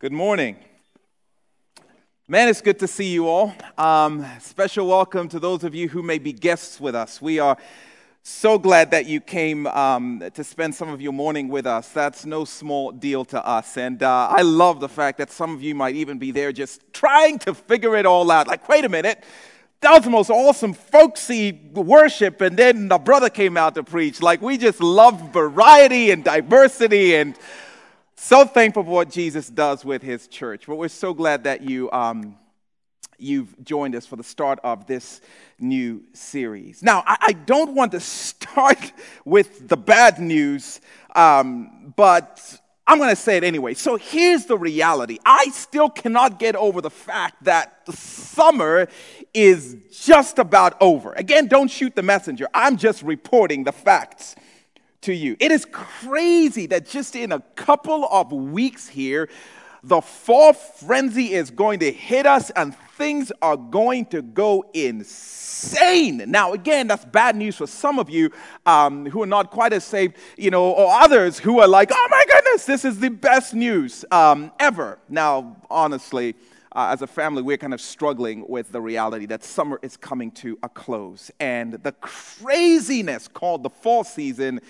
Good morning. Man, it's good to see you all. Um, special welcome to those of you who may be guests with us. We are so glad that you came um, to spend some of your morning with us. That's no small deal to us. And uh, I love the fact that some of you might even be there just trying to figure it all out. Like, wait a minute. That was the most awesome folksy worship, and then the brother came out to preach. Like, we just love variety and diversity and so thankful for what Jesus does with his church. But we're so glad that you, um, you've joined us for the start of this new series. Now, I, I don't want to start with the bad news, um, but I'm going to say it anyway. So here's the reality I still cannot get over the fact that the summer is just about over. Again, don't shoot the messenger. I'm just reporting the facts to you. It is crazy that just in a couple of weeks here, the fall frenzy is going to hit us and things are going to go insane. Now, again, that's bad news for some of you um, who are not quite as saved, you know, or others who are like, oh my goodness, this is the best news um, ever. Now, honestly, uh, as a family, we're kind of struggling with the reality that summer is coming to a close. And the craziness called the fall season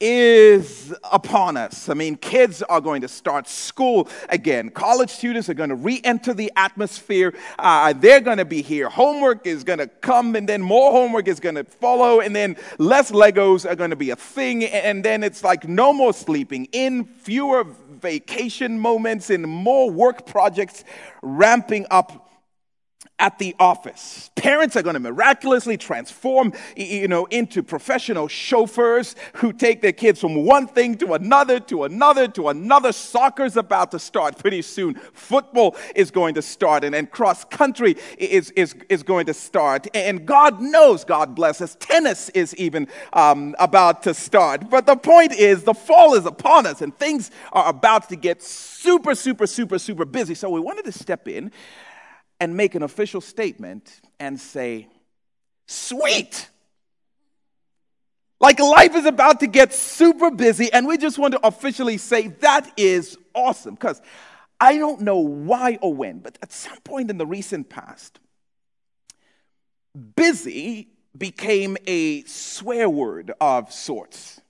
is upon us. I mean, kids are going to start school again. College students are going to re enter the atmosphere. Uh, they're going to be here. Homework is going to come, and then more homework is going to follow, and then less Legos are going to be a thing. And then it's like no more sleeping in, fewer vacation moments, and more work projects ramping up at the office. Parents are going to miraculously transform, you know, into professional chauffeurs who take their kids from one thing to another, to another, to another. Soccer's about to start pretty soon. Football is going to start, and, and cross country is, is, is going to start. And God knows, God bless us, tennis is even um, about to start. But the point is, the fall is upon us, and things are about to get super, super, super, super busy. So we wanted to step in and make an official statement and say, Sweet! Like life is about to get super busy, and we just want to officially say that is awesome. Because I don't know why or when, but at some point in the recent past, busy became a swear word of sorts.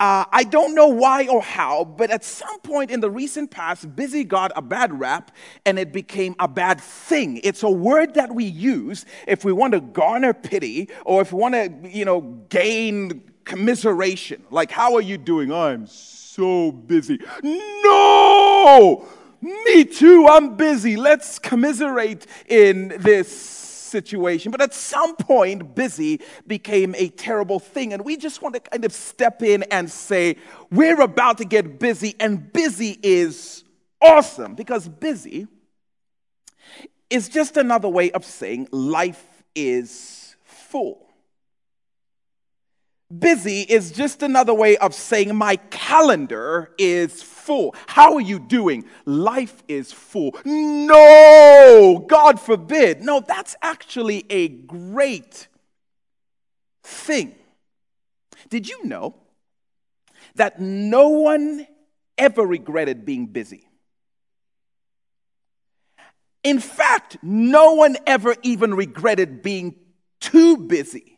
Uh, I don't know why or how, but at some point in the recent past, busy got a bad rap and it became a bad thing. It's a word that we use if we want to garner pity or if we want to, you know, gain commiseration. Like, how are you doing? I'm so busy. No! Me too, I'm busy. Let's commiserate in this situation. But at some point, busy became a terrible thing. And we just want to kind of step in and say, we're about to get busy, and busy is awesome because busy is just another way of saying life is full. Busy is just another way of saying my calendar is full. How are you doing? Life is full. No, God forbid. No, that's actually a great thing. Did you know that no one ever regretted being busy? In fact, no one ever even regretted being too busy.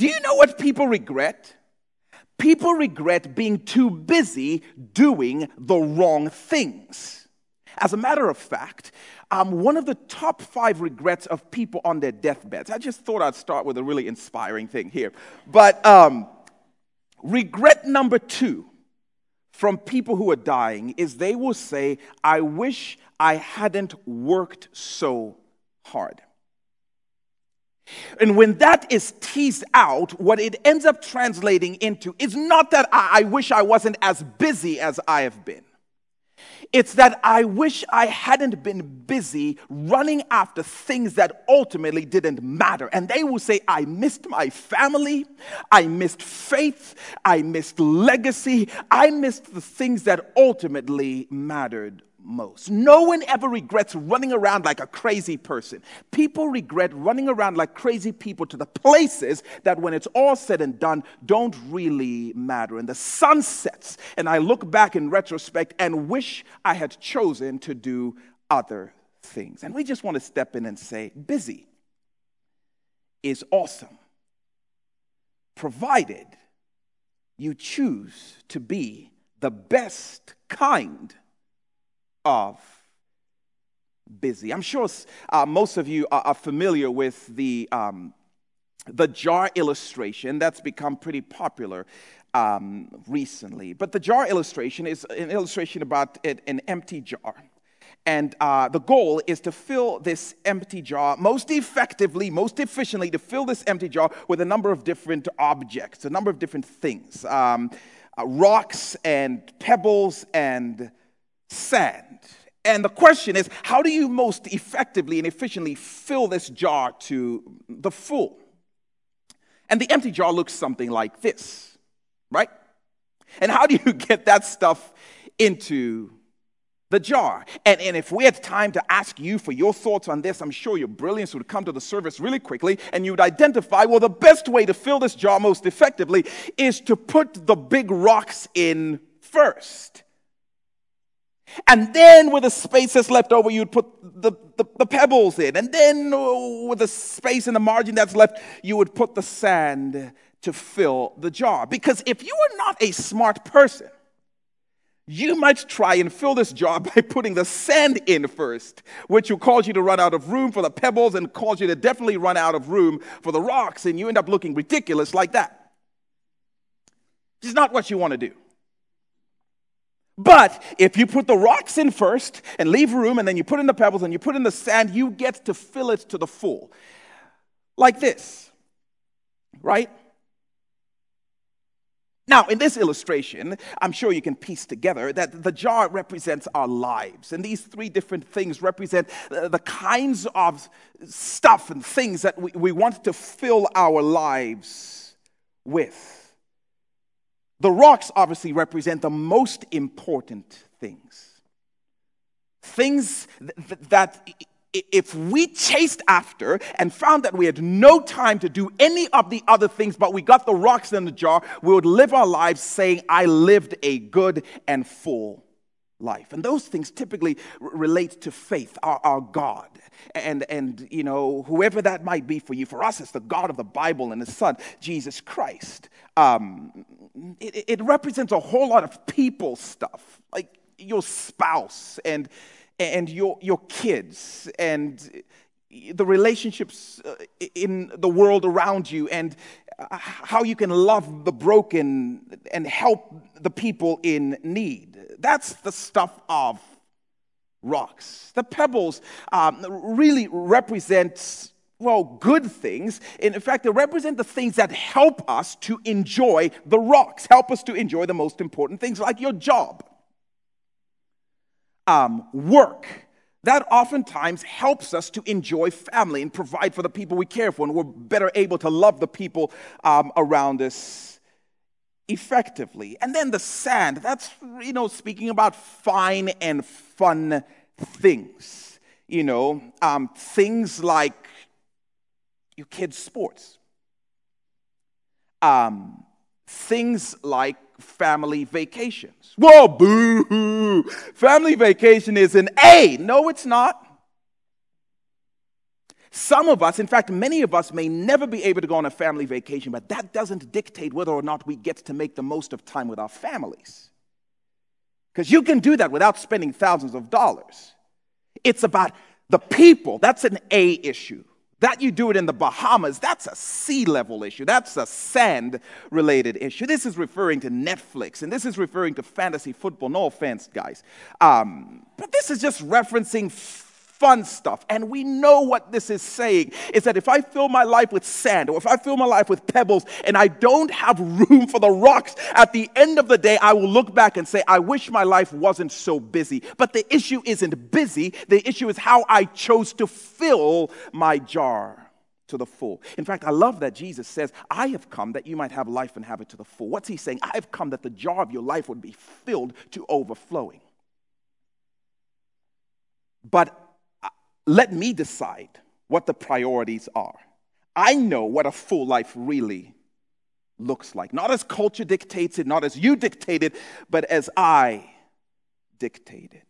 Do you know what people regret? People regret being too busy doing the wrong things. As a matter of fact, um, one of the top five regrets of people on their deathbeds, I just thought I'd start with a really inspiring thing here. But um, regret number two from people who are dying is they will say, I wish I hadn't worked so hard. And when that is teased out, what it ends up translating into is not that I, I, wish I wasn't as busy as I have been. It's that I wish I hadn't been busy running after things that ultimately didn't matter. And they will say, I missed my family, I missed faith, I missed legacy, I missed the things that ultimately mattered most. No one ever regrets running around like a crazy person. People regret running around like crazy people to the places that, when it's all said and done, don't really matter. And the sun sets, and I look back in retrospect and wish I had chosen to do other things. And we just want to step in and say, busy is awesome, provided you choose to be the best kind of busy. I'm sure uh, most of you are, familiar with the, um, the jar illustration that's become pretty popular um, recently. But the jar illustration is an illustration about an empty jar. And uh, the goal is to fill this empty jar most effectively, most efficiently, to fill this empty jar with a number of different objects, a number of different things um, uh, rocks and pebbles and sand. And the question is how do you most effectively and efficiently fill this jar to the full? And the empty jar looks something like this, right? And how do you get that stuff into the jar. And, and if we had time to ask you for your thoughts on this, I'm sure your brilliance would come to the surface really quickly and you would identify well, the best way to fill this jar most effectively is to put the big rocks in first. And then with the space that's left over, you'd put the, the, the, pebbles in. And then uh, with the space in the margin that's left, you would put the sand to fill the jar. Because if you are not a smart person, you might try and fill this jar by putting the sand in first, which will cause you to run out of room for the pebbles and cause you to definitely run out of room for the rocks, and you end up looking ridiculous like that. It's not what you want to do. But if you put the rocks in first and leave room, and then you put in the pebbles and you put in the sand, you get to fill it to the full. Like this, right? Now, in this illustration, I'm sure you can piece together that the jar represents our lives. And these three different things represent the kinds of stuff and things that we, want to fill our lives with. The rocks obviously represent the most important things. Things that if we chased after and found that we had no time to do any of the other things, but we got the rocks in the jar, we would live our lives saying, I lived a good and full life. And those things typically relate to faith, our, our God. And, and, you know, whoever that might be for you, for us, it's the God of the Bible and His Son, Jesus Christ. Um, it, it represents a whole lot of people stuff, like your spouse and, and your, your kids and the relationships uh, in the world around you and uh, how you can love the broken and help the people in need. That's the stuff of rocks. The pebbles um, really represent well, good things. In fact, they represent the things that help us to enjoy the rocks, help us to enjoy the most important things, like your job, um, work. That oftentimes helps us to enjoy family and provide for the people we care for, and we're better able to love the people um, around us effectively. And then the sand, that's, you know, speaking about fine and fun things. You know, um, things like your kids' sports. Um, things like family vacations. Whoa, boo hoo! Family vacation is an A. No, it's not. Some of us, in fact, many of us may never be able to go on a family vacation, but that doesn't dictate whether or not we get to make the most of time with our families. Because you can do that without spending thousands of dollars. It's about the people. That's an A issue. That you do it in the Bahamas, that's a sea level issue. That's a sand related issue. This is referring to Netflix and this is referring to fantasy football. No offense, guys. Um, but this is just referencing fun stuff. And we know what this is saying is that if I fill my life with sand or if I fill my life with pebbles and I don't have room for the rocks, at the end of the day, I will look back and say, I wish my life wasn't so busy. But the issue isn't busy, the issue is how I chose to fill my jar to the full. In fact, I love that Jesus says, I have come that you might have life and have it to the full. What's he saying? I have come that the jar of your life would be filled to overflowing. but let me decide what the priorities are. I know what a full life really looks like. Not as culture dictates it, not as you dictate it, but as I dictate it.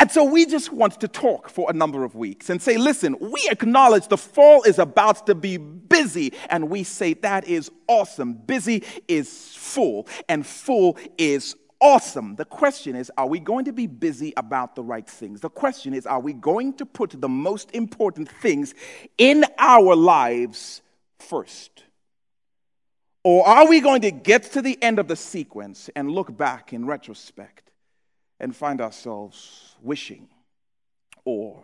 And so we just want to talk for a number of weeks and say, listen, we acknowledge the fall is about to be busy. And we say that is awesome. Busy is full, and full is awesome. The question is, are we going to be busy about the right things? The question is, are we going to put the most important things in our lives first? Or are we going to get to the end of the sequence and look back in retrospect and find ourselves wishing or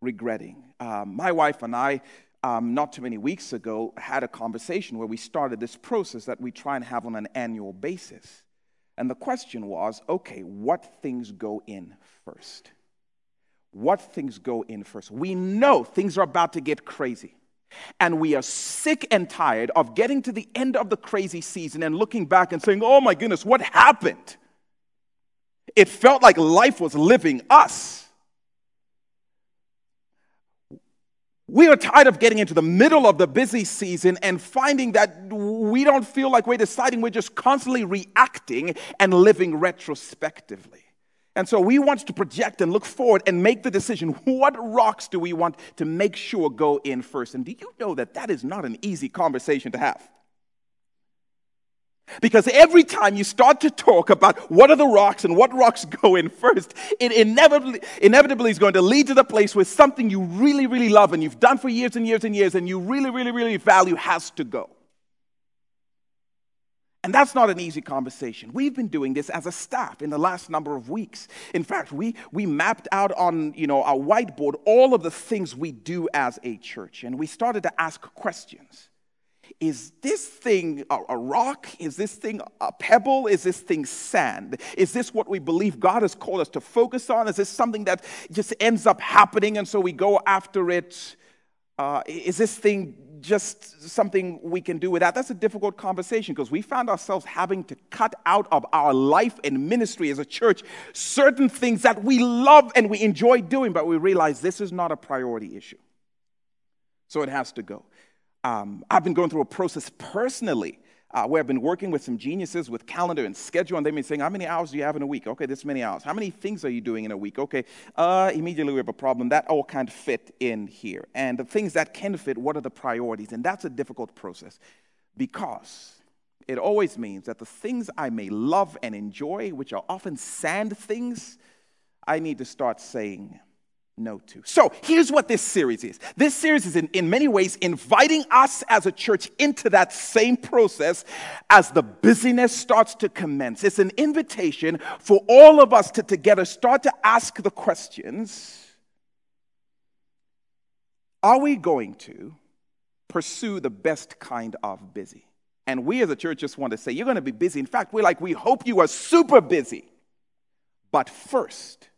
regretting? Um, my wife and I um, not too many weeks ago, had a conversation where we started this process that we try and have on an annual basis. And the question was okay, what things go in first? What things go in first? We know things are about to get crazy. And we are sick and tired of getting to the end of the crazy season and looking back and saying, oh my goodness, what happened? It felt like life was living us. We are tired of getting into the middle of the busy season and finding that we don't feel like we're deciding, we're just constantly reacting and living retrospectively. And so we want to project and look forward and make the decision what rocks do we want to make sure go in first? And do you know that that is not an easy conversation to have? Because every time you start to talk about what are the rocks and what rocks go in first, it inevitably, inevitably is going to lead to the place where something you really, really love and you've done for years and years and years and you really, really, really value has to go. And that's not an easy conversation. We've been doing this as a staff in the last number of weeks. In fact, we, we mapped out on you know, our whiteboard all of the things we do as a church, and we started to ask questions. Is this thing a, rock? Is this thing a pebble? Is this thing sand? Is this what we believe God has called us to focus on? Is this something that just ends up happening and so we go after it? Uh, is this thing just something we can do without? That's a difficult conversation because we found ourselves having to cut out of our life and ministry as a church certain things that we love and we enjoy doing, but we realize this is not a priority issue. So it has to go. Um, I've been going through a process personally uh, where I've been working with some geniuses with calendar and schedule, and they've been saying, How many hours do you have in a week? Okay, this many hours. How many things are you doing in a week? Okay, uh, immediately we have a problem. That all can't fit in here. And the things that can fit, what are the priorities? And that's a difficult process because it always means that the things I may love and enjoy, which are often sand things, I need to start saying, no to. So here's what this series is this series is in, in many ways inviting us as a church into that same process as the busyness starts to commence. It's an invitation for all of us to together start to ask the questions Are we going to pursue the best kind of busy? And we as a church just want to say, You're going to be busy. In fact, we're like, We hope you are super busy. But first,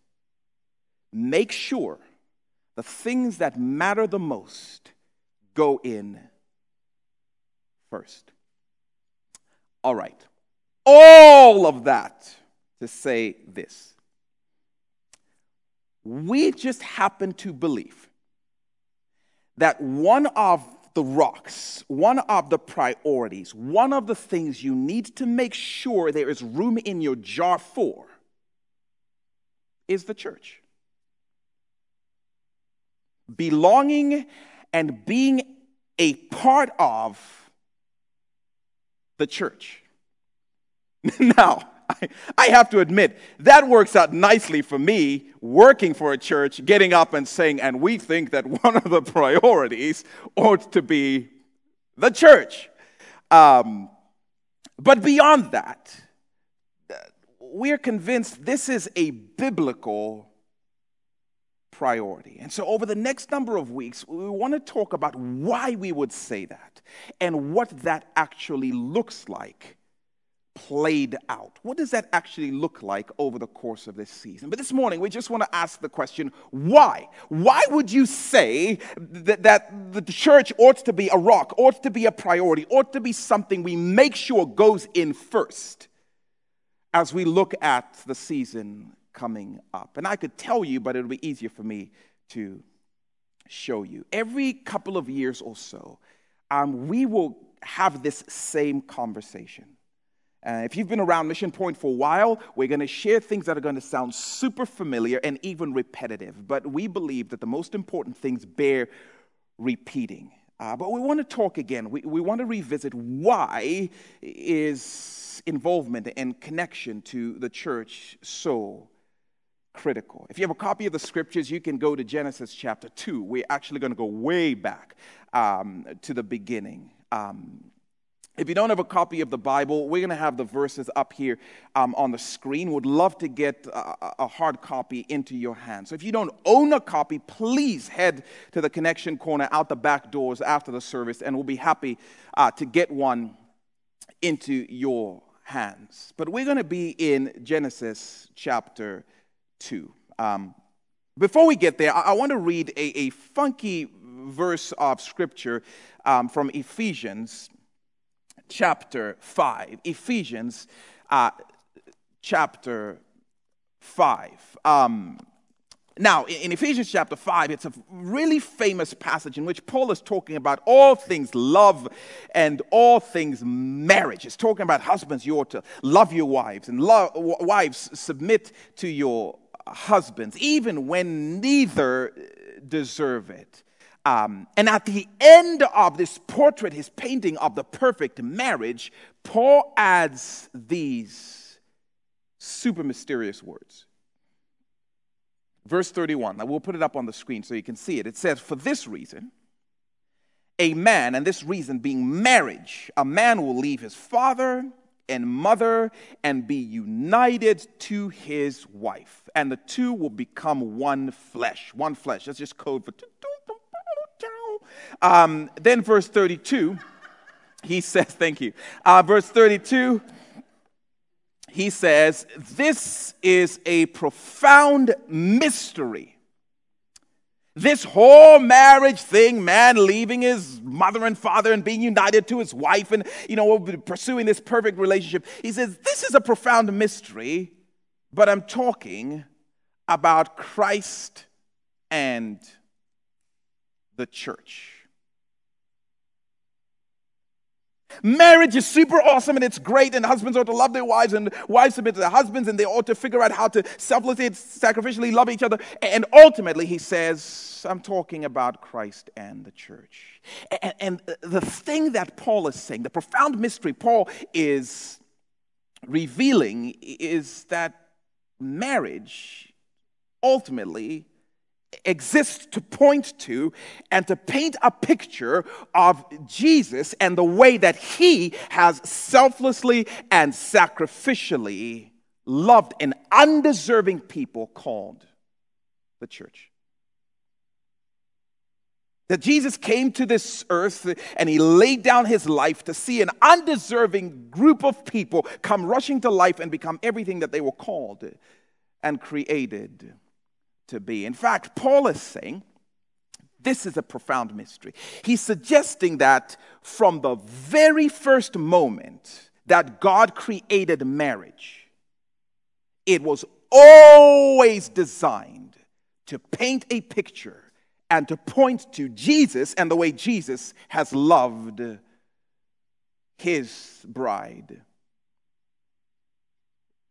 make sure the things that matter the most go in first. All right. All of that to say this. We just happen to believe that one of the rocks, one of the priorities, one of the things you need to make sure there is room in your jar for is the church belonging and being a part of the church. now, I, I, have to admit, that works out nicely for me working for a church, getting up and saying, and we think that one of the priorities ought to be the church. Um, but beyond that, we're convinced this is a biblical priority. And so, over the next number of weeks, we want to talk about why we would say that and what that actually looks like played out. What does that actually look like over the course of this season? But this morning, we just want to ask the question why? Why would you say that, that the church ought to be a rock, ought to be a priority, ought to be something we make sure goes in first as we look at the season coming up. And I could tell you, but it'll be easier for me to show you. Every couple of years or so, um, we will have this same conversation. Uh, if you've been around Mission Point for a while, we're going to share things that are going to sound super familiar and even repetitive. But we believe that the most important things bear repeating. Uh, but we want to talk again. We, we want to revisit why is involvement and connection to the church so critical. If you have a copy of the scriptures, you can go to Genesis chapter 2. We're actually going to go way back um, to the beginning. Um, if you don't have a copy of the Bible, we're going to have the verses up here um, on the screen. Would love to get a, a, hard copy into your hands. So if you don't own a copy, please head to the connection corner out the back doors after the service, and we'll be happy uh, to get one into your hands. But we're going to be in Genesis chapter 2. Um, before we get there, I, I want to read a, a, funky verse of scripture um, from Ephesians chapter 5. Ephesians uh, chapter 5. Um, now, in Ephesians chapter 5, it's a really famous passage in which Paul is talking about all things love and all things marriage. He's talking about husbands, you ought to love your wives, and wives submit to your husbands, even when neither deserve it. Um, and at the end of this portrait, his painting of the perfect marriage, Paul adds these super mysterious words. Verse 31, I will put it up on the screen so you can see it. It says, For this reason, a man, and this reason being marriage, a man will leave his father and mother and be united to his wife, and the two will become one flesh. One flesh. That's just code for um, then, verse 32, he says, Thank you. Uh, verse 32, he says, This is a profound mystery. This whole marriage thing, man leaving his mother and father and being united to his wife and, you know, pursuing this perfect relationship. He says, This is a profound mystery, but I'm talking about Christ and the church. Marriage is super awesome and it's great, and husbands ought to love their wives, and wives submit to their husbands, and they ought to figure out how to selflessly sacrificially love each other. And ultimately, he says, I'm talking about Christ and the church. And, and the thing that Paul is saying, the profound mystery Paul is revealing, is that marriage ultimately exists to point to and to paint a picture of Jesus and the way that he has selflessly and sacrificially loved an undeserving people called the church. That Jesus came to this earth and he laid down his life to see an undeserving group of people come rushing to life and become everything that they were called and created to be. In fact, Paul is saying this is a profound mystery. He's suggesting that from the very first moment that God created marriage, it was always designed to paint a picture and to point to Jesus and the way Jesus has loved his bride,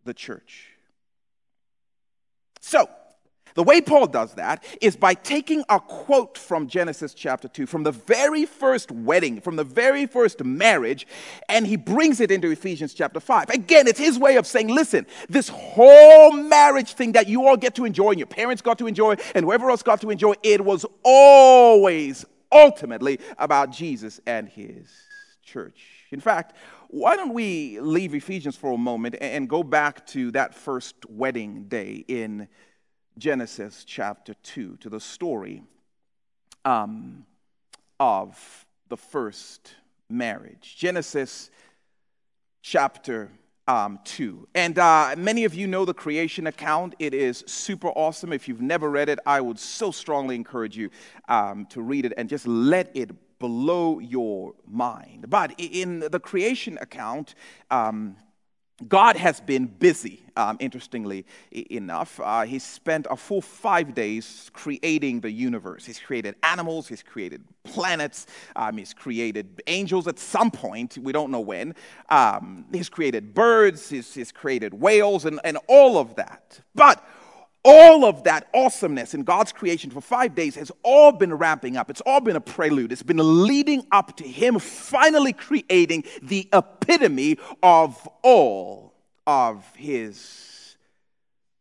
the church. So, the way Paul does that is by taking a quote from Genesis chapter 2, from the very first wedding, from the very first marriage, and he brings it into Ephesians chapter 5. Again, it's his way of saying, listen, this whole marriage thing that you all get to enjoy, and your parents got to enjoy, and whoever else got to enjoy, it was always ultimately about Jesus and his church. In fact, why don't we leave Ephesians for a moment and go back to that first wedding day in Genesis chapter 2 to the story um, of the first marriage. Genesis chapter um, 2. And uh, many of you know the creation account. It is super awesome. If you've never read it, I would so strongly encourage you um, to read it and just let it blow your mind. But in the creation account, um, God has been busy, um, interestingly enough. Uh, he spent a full five days creating the universe. He's created animals, he's created planets, um, he's created angels at some point, we don't know when. Um, he's created birds, he's, he's created whales, and, and all of that. But all of that awesomeness in God's creation for five days has all been ramping up. It's all been a prelude. It's been leading up to Him finally creating the epitome of all of His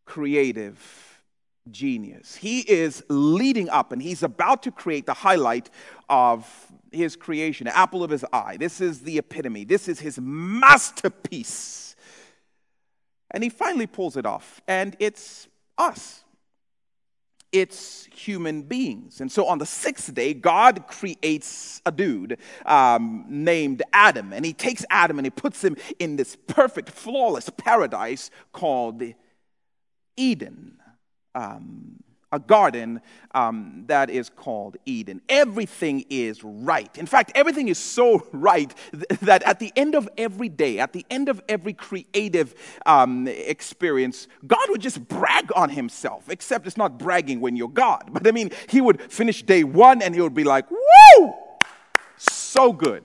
creative genius. He is leading up and He's about to create the highlight of His creation, the apple of His eye. This is the epitome, this is His masterpiece. And He finally pulls it off. And it's us. It's human beings. And so on the sixth day, God creates a dude um, named Adam. And he takes Adam and he puts him in this perfect, flawless paradise called Eden. Um, a garden um, that is called Eden. Everything is right. In fact, everything is so right th- that at the end of every day, at the end of every creative um, experience, God would just brag on himself, except it's not bragging when you're God. But I mean, he would finish day one and he would be like, woo, so good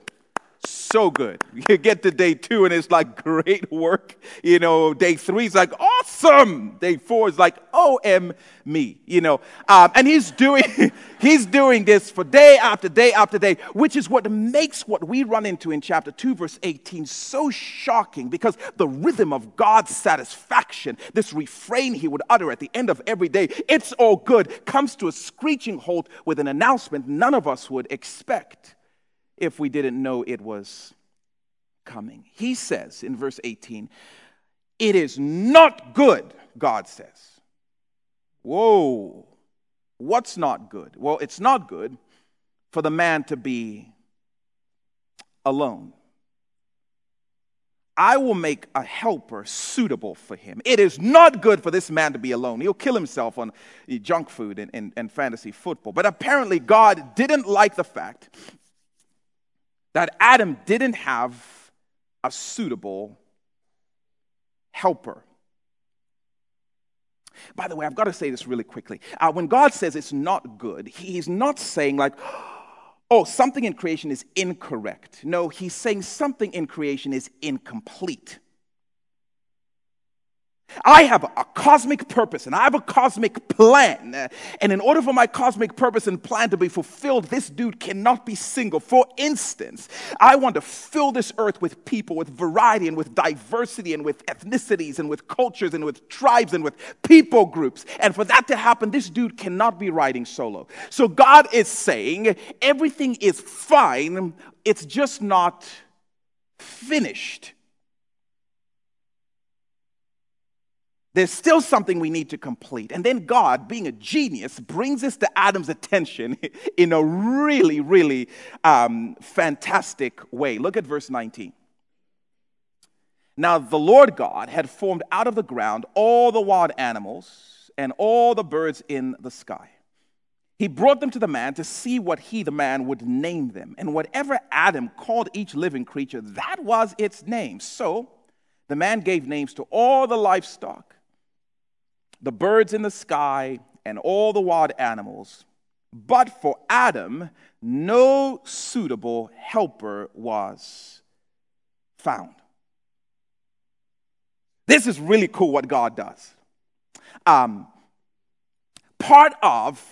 so good. You get to day two and it's like great work. You know, day three is like awesome. Day four is like OM me, you know. Um, and he's doing, he's doing this for day after day after day, which is what makes what we run into in chapter 2, verse 18 so shocking because the rhythm of God's satisfaction, this refrain he would utter at the end of every day, it's all good, comes to a screeching halt with an announcement none of us would expect if we didn't know it was coming. He says in verse 18, It is not good, God says. Whoa, what's not good? Well, it's not good for the man to be alone. I will make a helper suitable for him. It is not good for this man to be alone. He'll kill himself on junk food and, and, and fantasy football. But apparently, God didn't like the fact that Adam didn't have a suitable helper. By the way, I've got to say this really quickly. Uh, when God says it's not good, He's not saying, like, oh, something in creation is incorrect. No, He's saying something in creation is incomplete. I have a cosmic purpose and I have a cosmic plan. And in order for my cosmic purpose and plan to be fulfilled, this dude cannot be single. For instance, I want to fill this earth with people, with variety and with diversity and with ethnicities and with cultures and with tribes and with people groups. And for that to happen, this dude cannot be riding solo. So God is saying everything is fine, it's just not finished. There's still something we need to complete. And then God, being a genius, brings this to Adam's attention in a really, really um, fantastic way. Look at verse 19. Now, the Lord God had formed out of the ground all the wild animals and all the birds in the sky. He brought them to the man to see what he, the man, would name them. And whatever Adam called each living creature, that was its name. So the man gave names to all the livestock the birds in the sky, and all the wild animals. But for Adam, no suitable helper was found. This is really cool what God does. Um, part of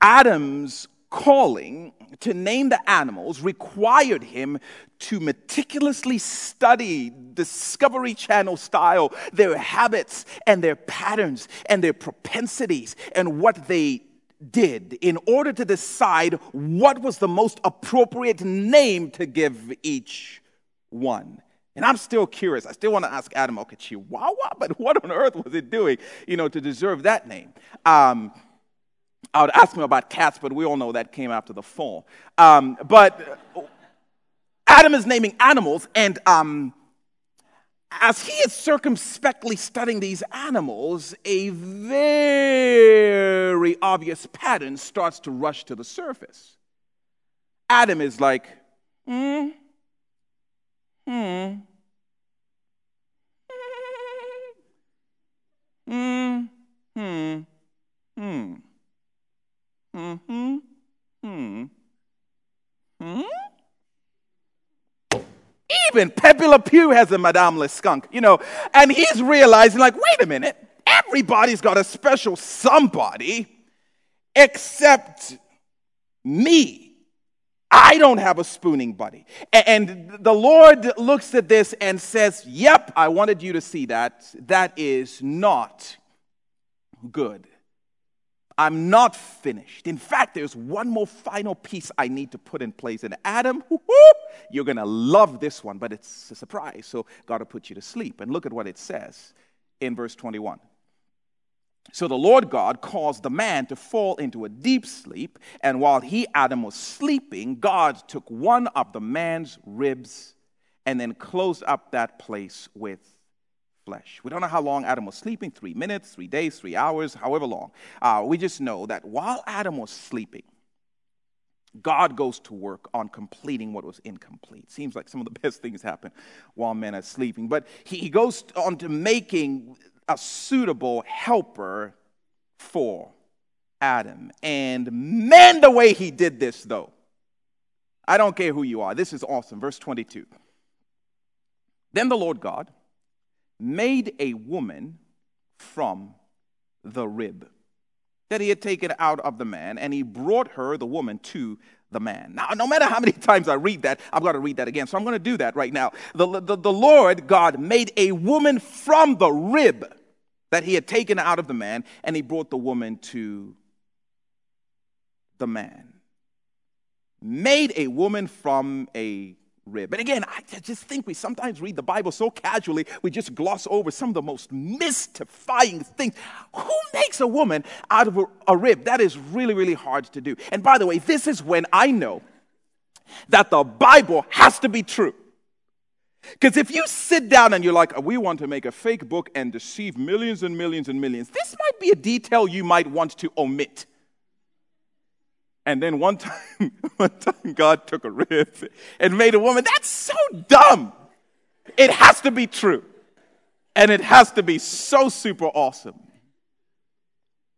Adam's calling to name the animals required him to meticulously study Discovery Channel style their habits and their patterns and their propensities and what they did in order to decide what was the most appropriate name to give each one. And I'm still curious. I still want to ask Adam, okay, Chihuahua, but what on earth was it doing, you know, to deserve that name? Um, I would ask him about cats, but we all know that came after the fall. Um, but Adam is naming animals, and um, as he is circumspectly studying these animals, a very obvious pattern starts to rush to the surface. Adam is like, hmm, hmm, hmm, hmm, hmm, hmm, hmm, hmm. hmm? Sleeping. Pepe Le Pew has a Madame Le Skunk, you know, and he's realizing, like, wait a minute, everybody's got a special somebody except me. I don't have a spooning buddy. And the Lord looks at this and says, Yep, I wanted you to see that. That is not good. I'm not finished. In fact, there's one more final piece I need to put in place. And Adam, you're going to love this one, but it's a surprise. So God will put you to sleep. And look at what it says in verse 21. So the Lord God caused the man to fall into a deep sleep, and while he, Adam, was sleeping, God took one of the man's ribs and then closed up that place with flesh. We don't know how long Adam was sleeping three minutes, three days, three hours, however long. Uh, we just know that while Adam was sleeping, God goes to work on completing what was incomplete. Seems like some of the best things happen while men are sleeping. But he goes on to making a suitable helper for Adam. And man, the way he did this, though. I don't care who you are. This is awesome. Verse 22. Then the Lord God made a woman from the rib that he had taken out of the man, and he brought her, the woman, to the man. Now, no matter how many times I read that, I've got to read that again. So I'm going to do that right now. The, the, the Lord God made a woman from the rib that he had taken out of the man, and he brought the woman to the man. Made a woman from a rib. And again, I just think we sometimes read the Bible so casually, we just gloss over some of the most mystifying things. Who makes a woman out of a, a rib? That is really, really hard to do. And by the way, this is when I know that the Bible has to be true. Because if you sit down and you're like, uh, we want to make a fake book and deceive millions and millions and millions, this might be a detail you might want to omit. And then one time, one time God took a rib and made a woman. That's so dumb. It has to be true. And it has to be so super awesome.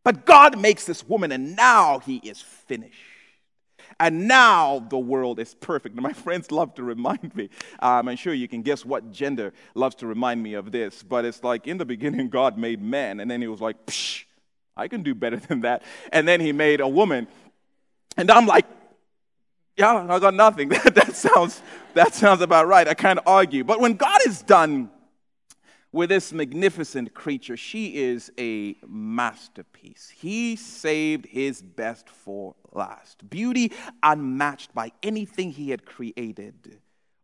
But God makes this woman, and now he is finished. And now the world is perfect. my friends love to remind me. Um, I'm sure you can guess what gender loves to remind me of this. But it's like in the beginning, God made man, and then he was like, Psh, I can do better than that. And then he made a woman, and I'm like, yeah, I got nothing. that, sounds, that sounds about right. I can't argue. But when God is done with this magnificent creature, she is a masterpiece. He saved his best for last. Beauty unmatched by anything he had created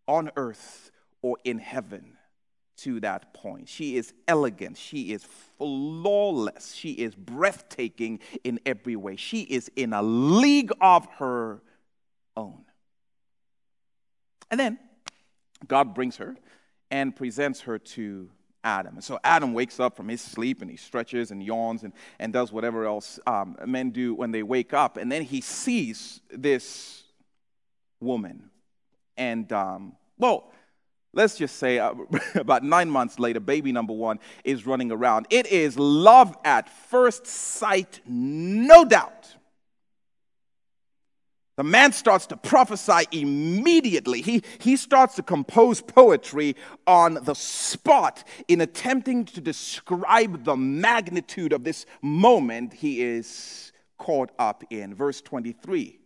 on earth or in heaven to that point. She is elegant. She is flawless. She is breathtaking in every way. She is in a league of her own. And then God brings her and presents her to Adam. And so Adam wakes up from his sleep and he stretches and yawns and, and does whatever else um, men do when they wake up. And then he sees this woman. And, um, well, let's just say uh, about nine months later, baby number one is running around. It is love at first sight, no doubt. The man starts to prophesy immediately. He, he starts to compose poetry on the spot in attempting to describe the magnitude of this moment he is caught up in. Verse 23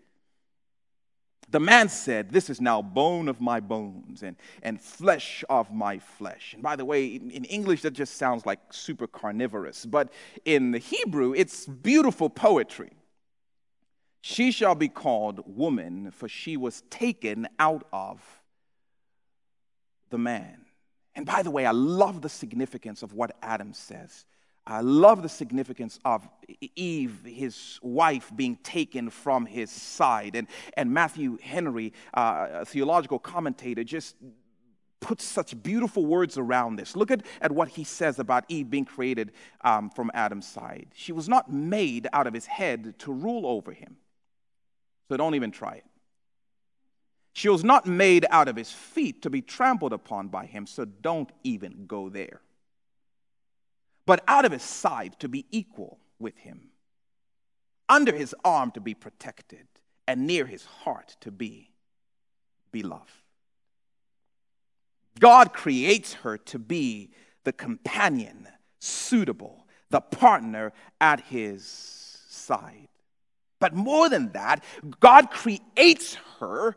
the man said, This is now bone of my bones and, and flesh of my flesh. And by the way, in, in, English, that just sounds like super carnivorous. But in the Hebrew, it's beautiful poetry. She shall be called woman, for she was taken out of the man. And by the way, I love the significance of what Adam says. I love the significance of Eve, his wife, being taken from his side. And, and Matthew Henry, uh, a theological commentator, just puts such beautiful words around this. Look at, at what he says about Eve being created um, from Adam's side. She was not made out of his head to rule over him. So don't even try it. She was not made out of his feet to be trampled upon by him. So don't even go there but out of his side to be equal with him, under his arm to be protected, and near his heart to be beloved. God creates her to be the companion suitable, the partner at his side. But more than that, God creates her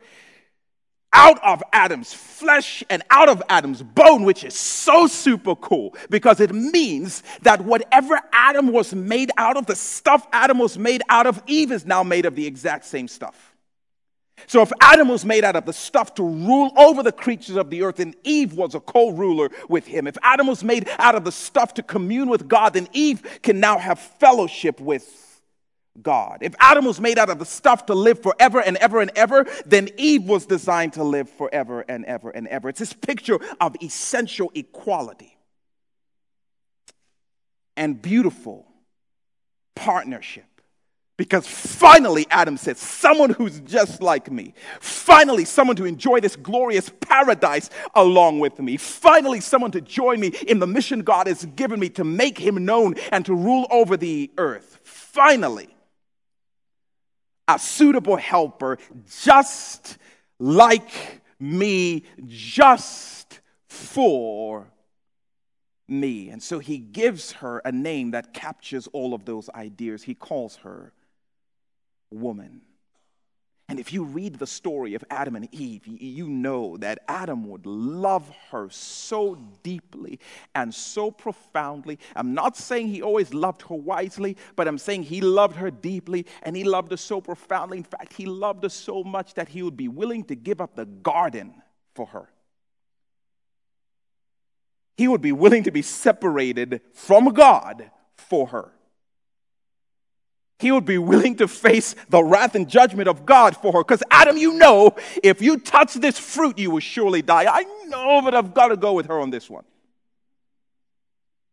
out of Adam's flesh and out of Adam's bone, which is so super cool because it means that whatever Adam was made out of, the stuff Adam was made out of, Eve is now made of the exact same stuff. So if Adam was made out of the stuff to rule over the creatures of the earth, then Eve was a co ruler with him. If Adam was made out of the stuff to commune with God, then Eve can now have fellowship with God. If Adam was made out of the stuff to live forever and ever and ever, then Eve was designed to live forever and ever and ever. It's this picture of essential equality and beautiful partnership. Because finally, Adam said, someone who's just like me. Finally, someone to enjoy this glorious paradise along with me. Finally, someone to join me in the mission God has given me to make him known and to rule over the earth. Finally, a suitable helper just like me, just for me. And so he gives her a name that captures all of those ideas. He calls her woman. And if you read the story of Adam and Eve, you know that Adam would love her so deeply and so profoundly. I'm not saying he always loved her wisely, but I'm saying he loved her deeply and he loved her so profoundly. In fact, he loved her so much that he would be willing to give up the garden for her. He would be willing to be separated from God for her he would be willing to face the wrath and judgment of God for her. Because, Adam, you know, if you touch this fruit, you will surely die. I know, but I've got to go with her on this one.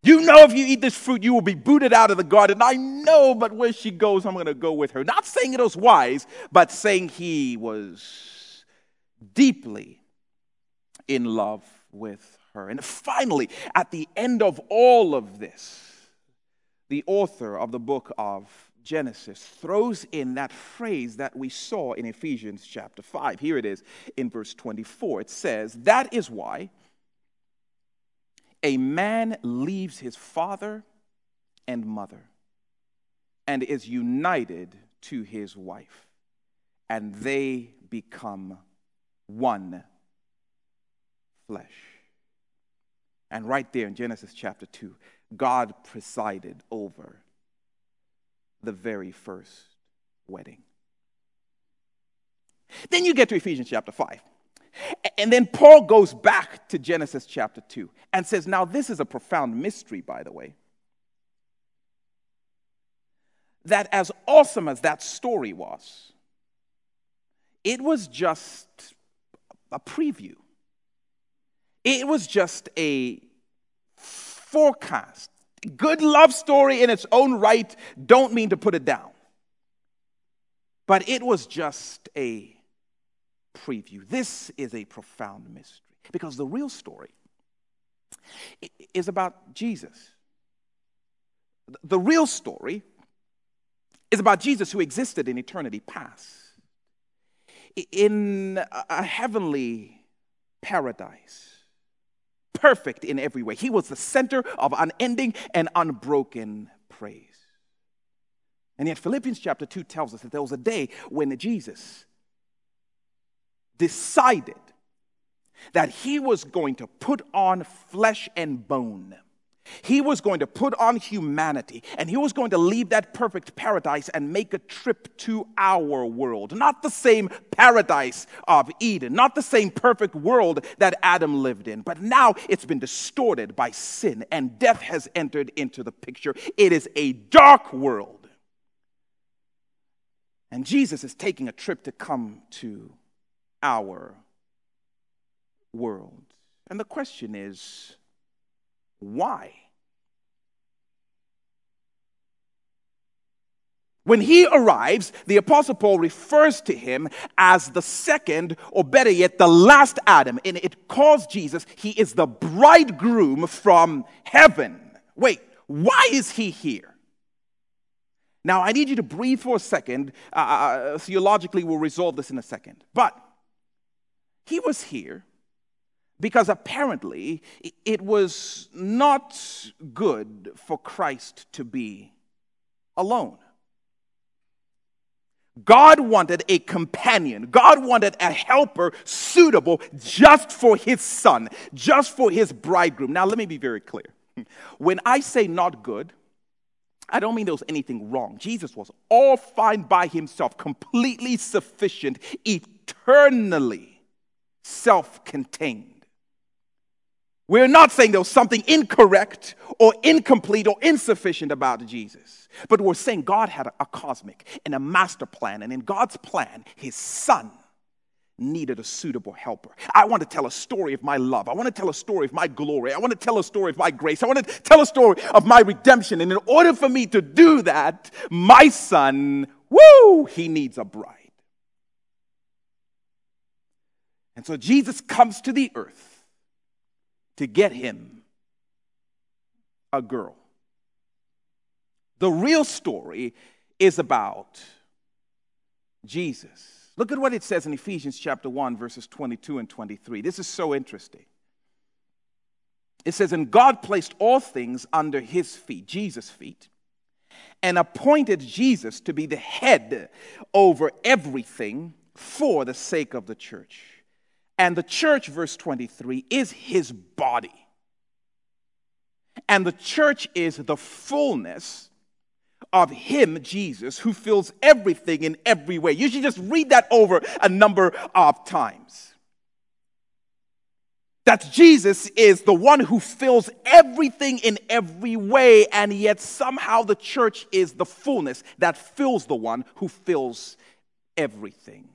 You know, if you eat this fruit, you will be booted out of the garden. I know, but where she goes, I'm going to go with her. Not saying it was wise, but saying he was deeply in love with her. And finally, at the end of all of this, the author of the book of Genesis throws in that phrase that we saw in Ephesians chapter 5. Here it is in verse 24. It says, That is why a man leaves his father and mother and is united to his wife, and they become one flesh. And right there in Genesis chapter 2, God presided over the very first wedding. Then you get to Ephesians chapter 5. And then Paul goes back to Genesis chapter 2 and says, Now, this is a profound mystery, by the way. That as awesome as that story was, it was just a preview. It was just a forecast good love story in its own right, don't mean to put it down. But it was just a preview. This is a profound mystery because the real story is about Jesus. The real story is about Jesus who existed in eternity past, in a heavenly paradise perfect in every way. He was the center of unending and unbroken praise. And yet, Philippians chapter 2 tells us that there was a day when Jesus decided that he was going to put on flesh and bone he was going to put on humanity and he was going to leave that perfect paradise and make a trip to our world. Not the same paradise of Eden, not the same perfect world that Adam lived in, but now it's been distorted by sin and death has entered into the picture. It is a dark world. And Jesus is taking a trip to come to our world. And the question is, why? When he arrives, the Apostle Paul refers to him as the second, or better yet, the last Adam. And it calls Jesus, he is the bridegroom from heaven. Wait, why is he here? Now, I need you to breathe for a second. Uh, uh theologically, we'll resolve this in a second. But he was here because apparently it was not good for Christ to be alone. God wanted a companion. God wanted a helper suitable just for his son, just for his bridegroom. Now, let me be very clear. When I say not good, I don't mean there was anything wrong. Jesus was all fine by himself, completely sufficient, eternally self contained. We're not saying there was something incorrect or incomplete or insufficient about Jesus, but we're saying God had a, cosmic and a master plan, and in God's plan, his son needed a suitable helper. I want to tell a story of my love. I want to tell a story of my glory. I want to tell a story of my grace. I want to tell a story of my redemption. And in order for me to do that, my son, woo, he needs a bride. And so Jesus comes to the earth to get him a girl. The real story is about Jesus. Look at what it says in Ephesians chapter 1, verses 22 and 23. This is so interesting. It says, And God placed all things under his feet, Jesus' feet, and appointed Jesus to be the head over everything for the sake of the church and the church, verse 23, is his body. And the church is the fullness of him, Jesus, who fills everything in every way. You should just read that over a number of times. That Jesus is the one who fills everything in every way, and yet somehow the church is the fullness that fills the one who fills everything.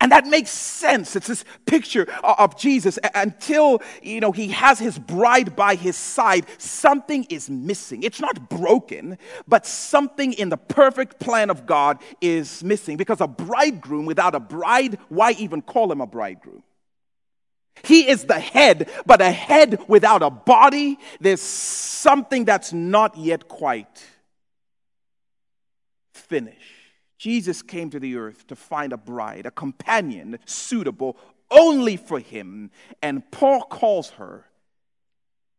And that makes sense. It's this picture of Jesus. Until, you know, he has his bride by his side, something is missing. It's not broken, but something in the perfect plan of God is missing. Because a bridegroom without a bride, why even call him a bridegroom? He is the head, but a head without a body, there's something that's not yet quite finished. Jesus came to the earth to find a bride, a companion suitable only for him. And Paul calls her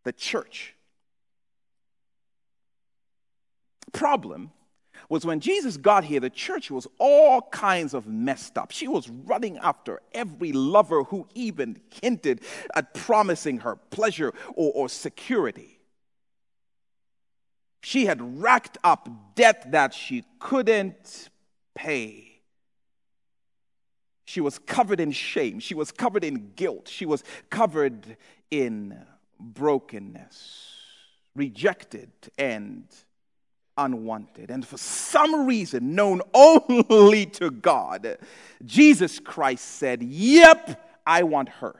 the church. Problem was when Jesus got here, the church was all kinds of messed up. She was running after every lover who even hinted at promising her pleasure or, or security. She had racked up debt that she couldn't pay. She was covered in shame. She was covered in guilt. She was covered in brokenness, rejected and unwanted. And for some reason known only to God, Jesus Christ said, Yep, I want her.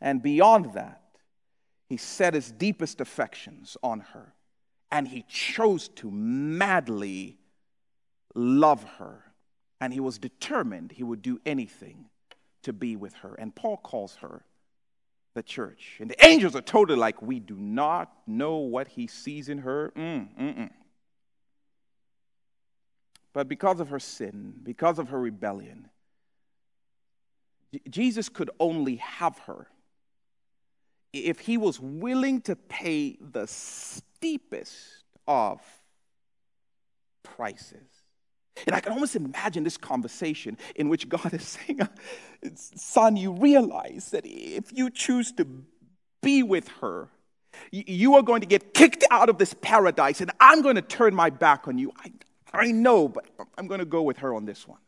And beyond that, he set his deepest affections on her and he chose to madly love her. And he was determined he would do anything to be with her. And Paul calls her the church. And the angels are totally like, We do not know what he sees in her. Mm, mm-mm. But because of her sin, because of her rebellion, Jesus could only have her if he was willing to pay the steepest of prices. And I can almost imagine this conversation in which God is saying, Son, you realize that if you choose to be with her, you are going to get kicked out of this paradise, and I'm going to turn my back on you. I, I know, but I'm going to go with her on this one.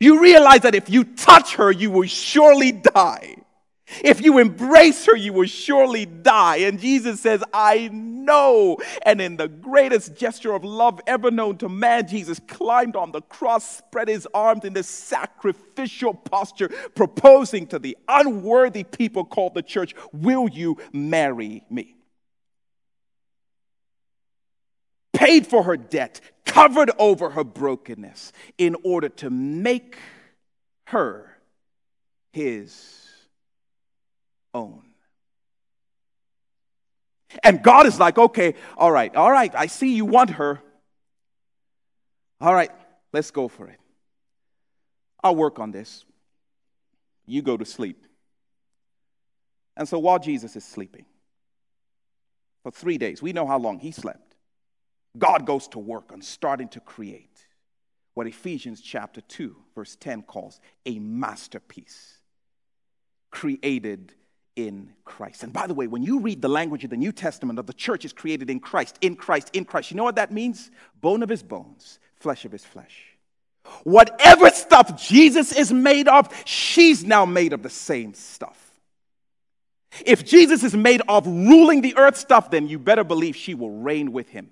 You realize that if you touch her, you will surely die. If you embrace her, you will surely die. And Jesus says, I know. And in the greatest gesture of love ever known to man, Jesus climbed on the cross, spread his arms in this sacrificial posture, proposing to the unworthy people called the church, Will you marry me? Paid for her debt, covered over her brokenness in order to make her his own. And God is like, okay, all right, all right, I see you want her. All right, let's go for it. I'll work on this. You go to sleep. And so while Jesus is sleeping, for three days, we know how long he slept, God goes to work on starting to create what Ephesians chapter 2, verse 10 calls a masterpiece created in Christ. And by the way, when you read the language of the New Testament of the church is created in Christ, in Christ, in Christ, you know what that means? Bone of his bones, flesh of his flesh. Whatever stuff Jesus is made of, she's now made of the same stuff. If Jesus is made of ruling the earth stuff, then you better believe she will reign with him.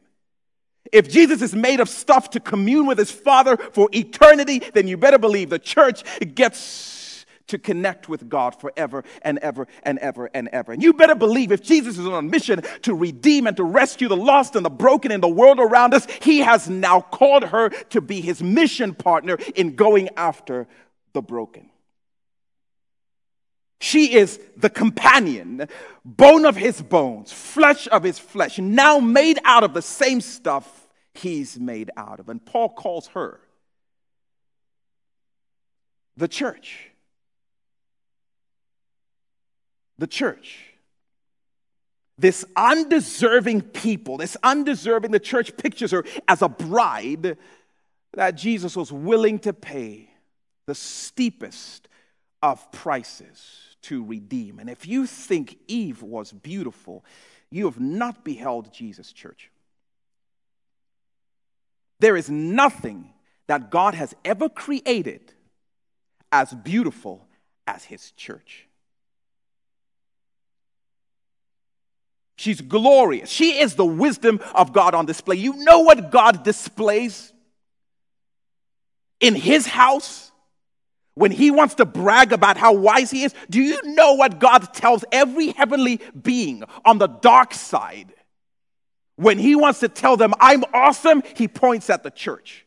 If Jesus is made of stuff to commune with his Father for eternity, then you better believe the church gets to connect with God forever and ever and ever and ever. And you better believe if Jesus is on a mission to redeem and to rescue the lost and the broken in the world around us, he has now called her to be his mission partner in going after the broken. She is the companion, bone of his bones, flesh of his flesh, now made out of the same stuff he's made out of. And Paul calls her the church. The church. This undeserving people, this undeserving, the church pictures her as a bride that Jesus was willing to pay the steepest of prices to redeem. And if you think Eve was beautiful, you have not beheld Jesus, church. There is nothing that God has ever created as beautiful as his church. She's glorious. She is the wisdom of God on display. You know what God displays in his house? When he wants to brag about how wise he is, do you know what God tells every heavenly being on the dark side? When he wants to tell them, I'm awesome, he points at the church.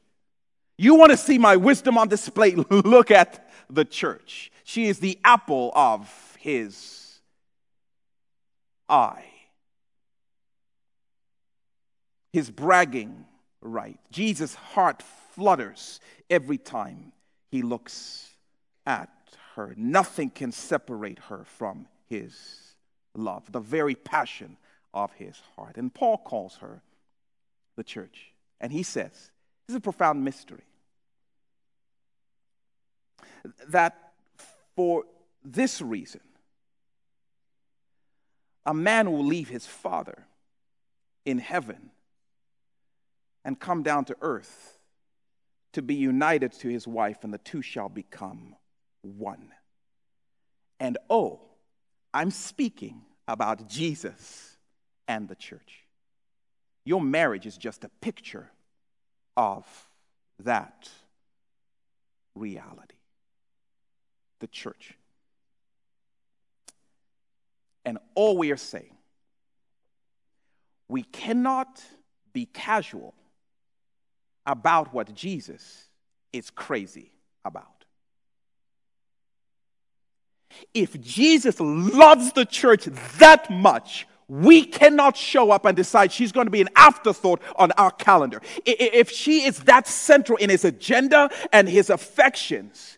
You want to see my wisdom on display? Look at the church. She is the apple of his eye. His bragging right. Jesus' heart flutters every time he looks at her. Nothing can separate her from his love, the very passion of his heart. And Paul calls her the church. And he says, this is a profound mystery, that for this reason, a man will leave his father in heaven and come down to earth to be united to his wife, and the two shall become one. And oh, I'm speaking about Jesus and the church. Your marriage is just a picture of that reality. The church. And all we are saying, we cannot be casual about what Jesus is crazy about. If Jesus loves the church that much, we cannot show up and decide she's going to be an afterthought on our calendar. If she is that central in his agenda and his affections,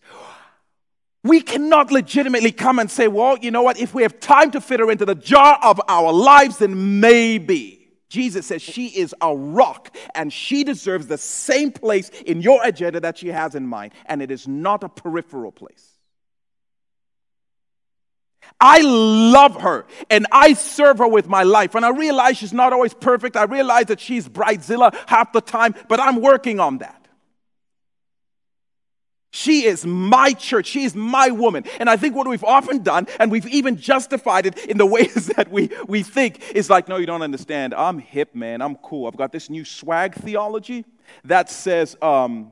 we cannot legitimately come and say, well, you know what? If we have time to fit her into the jar of our lives, then maybe. Jesus says she is a rock and she deserves the same place in your agenda that she has in mind, and it is not a peripheral place. I love her and I serve her with my life. And I realize she's not always perfect. I realize that she's bridezilla half the time, but I'm working on that. She is my church. She is my woman. And I think what we've often done, and we've even justified it in the ways that we, we think, is like, no, you don't understand. I'm hip, man. I'm cool. I've got this new swag theology that says, um,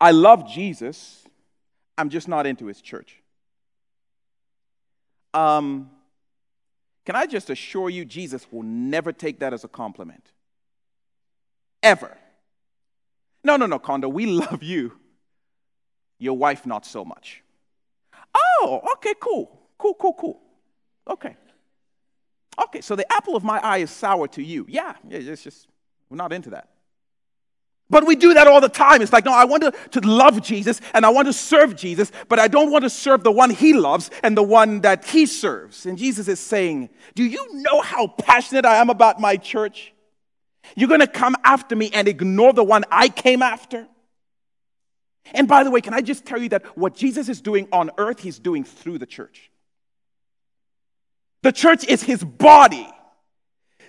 I love Jesus. I'm just not into his church. Um, can I just assure you, Jesus will never take that as a compliment? Ever. No, no, no, Kondo, we love you. Your wife, not so much. Oh, okay, cool. Cool, cool, cool. Okay. Okay, so the apple of my eye is sour to you. Yeah, yeah, it's just, we're not into that. But we do that all the time. It's like, no, I want to, to love Jesus and I want to serve Jesus, but I don't want to serve the one he loves and the one that he serves. And Jesus is saying, Do you know how passionate I am about my church? You're going to come after me and ignore the one I came after? And by the way, can I just tell you that what Jesus is doing on earth, he's doing through the church. The church is his body.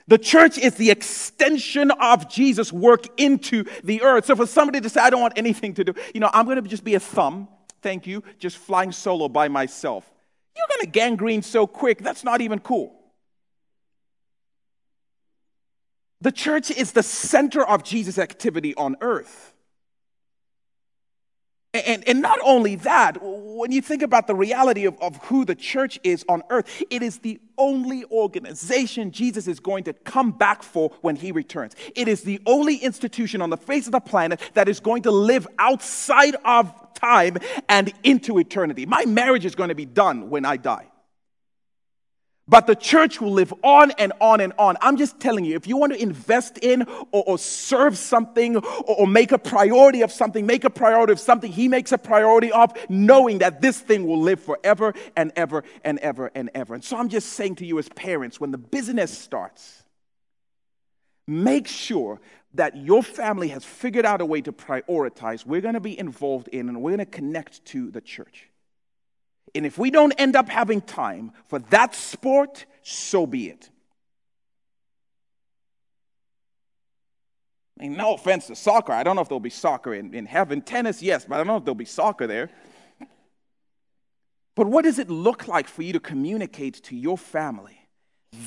The church is the extension of Jesus' work into the earth. So for somebody to say, I don't want anything to do, you know, I'm going to just be a thumb, thank you, just flying solo by myself. You're going to gangrene so quick, that's not even cool. The church is the center of Jesus' activity on earth. And, and not only that, when you think about the reality of, of who the church is on earth, it is the only organization Jesus is going to come back for when he returns. It is the only institution on the face of the planet that is going to live outside of time and into eternity. My marriage is going to be done when I die. But the church will live on and on and on. I'm just telling you, if you want to invest in or, or serve something or, or, make a priority of something, make a priority of something he makes a priority of, knowing that this thing will live forever and ever and ever and ever. And so I'm just saying to you as parents, when the business starts, make sure that your family has figured out a way to prioritize. We're going to be involved in and we're going to connect to the church. And if we don't end up having time for that sport, so be it. I mean, no offense to soccer. I don't know if there'll be soccer in, in heaven. Tennis, yes, but I don't know if there'll be soccer there. But what does it look like for you to communicate to your family?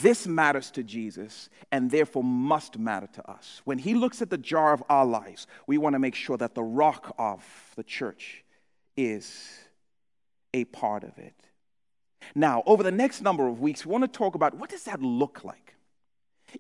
This matters to Jesus and therefore must matter to us. When he looks at the jar of our lives, we want to make sure that the rock of the church is a part of it. Now, over the next number of weeks, we want to talk about what does that look like?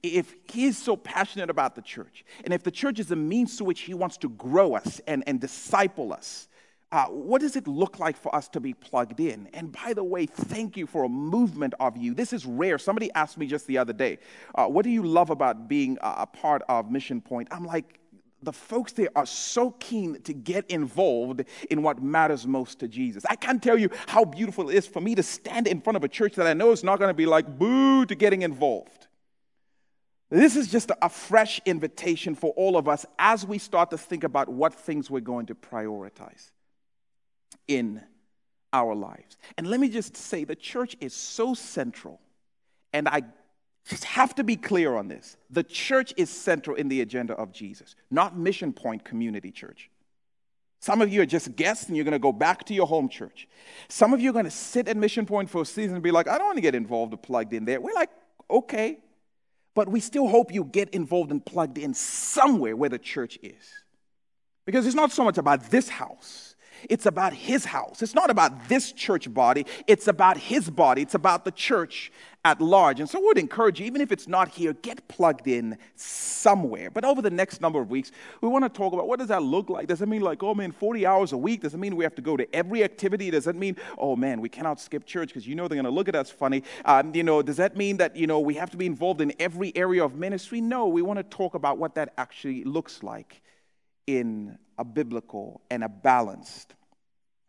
If he is so passionate about the church, and if the church is a means to which he wants to grow us and, and disciple us, uh, what does it look like for us to be plugged in? And by the way, thank you for a movement of you. This is rare. Somebody asked me just the other day, uh, What do you love about being a part of Mission Point? I'm like, the folks there are so keen to get involved in what matters most to Jesus. I can't tell you how beautiful it is for me to stand in front of a church that I know is not going to be like boo to getting involved. This is just a fresh invitation for all of us as we start to think about what things we're going to prioritize in our lives. And let me just say the church is so central, and I just have to be clear on this. The church is central in the agenda of Jesus, not Mission Point Community Church. Some of you are just guests and you're going to go back to your home church. Some of you are going to sit at Mission Point for a season and be like, I don't want to get involved or plugged in there. We're like, okay. But we still hope you get involved and plugged in somewhere where the church is. Because it's not so much about this house, it's about his house. It's not about this church body, it's about his body. It's about the church at large. And so I would encourage you, even if it's not here, get plugged in somewhere. But over the next number of weeks, we want to talk about what does that look like? Does it mean like, oh man, 40 hours a week? Does it mean we have to go to every activity? Does it mean, oh man, we cannot skip church because you know they're going to look at us funny? Um, you know, does that mean that, you know, we have to be involved in every area of ministry? No, we want to talk about what that actually looks like in a biblical and a balanced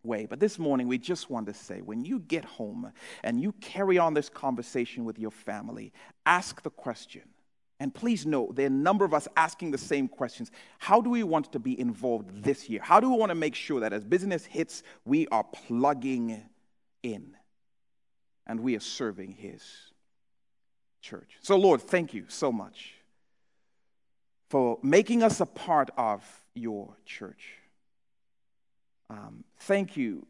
way. But this morning, we just want to say when you get home and you carry on this conversation with your family, ask the question. And please know there are a number of us asking the same questions. How do we want to be involved this year? How do we want to make sure that as business hits, we are plugging in and we are serving His church? So, Lord, thank you so much for making us a part of your church. Um, thank you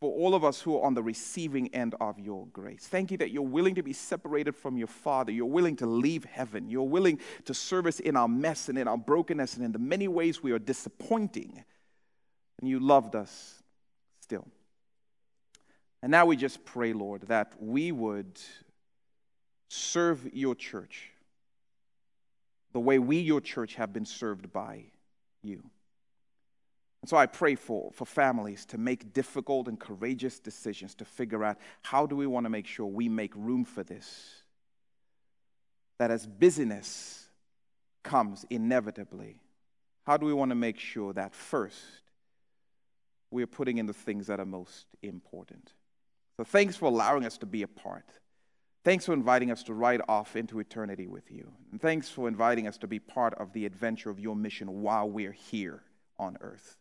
for all of us who are on the receiving end of your grace. Thank you that you're willing to be separated from your Father. You're willing to leave heaven. You're willing to serve us in our mess and in our brokenness and in the many ways we are disappointing. And you loved us still. And now we just pray, Lord, that we would serve your church the way we, your church, have been served by you. And so I pray for, for families to make difficult and courageous decisions to figure out how do we want to make sure we make room for this? That as busyness comes inevitably, How do we want to make sure that first we're putting in the things that are most important? So thanks for allowing us to be a part. Thanks for inviting us to ride off into eternity with you. And thanks for inviting us to be part of the adventure of your mission while we're here on earth.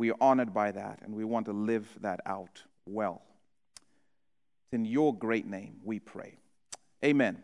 We are honored by that, and we want to live that out well. It's In your great name, we pray. Amen.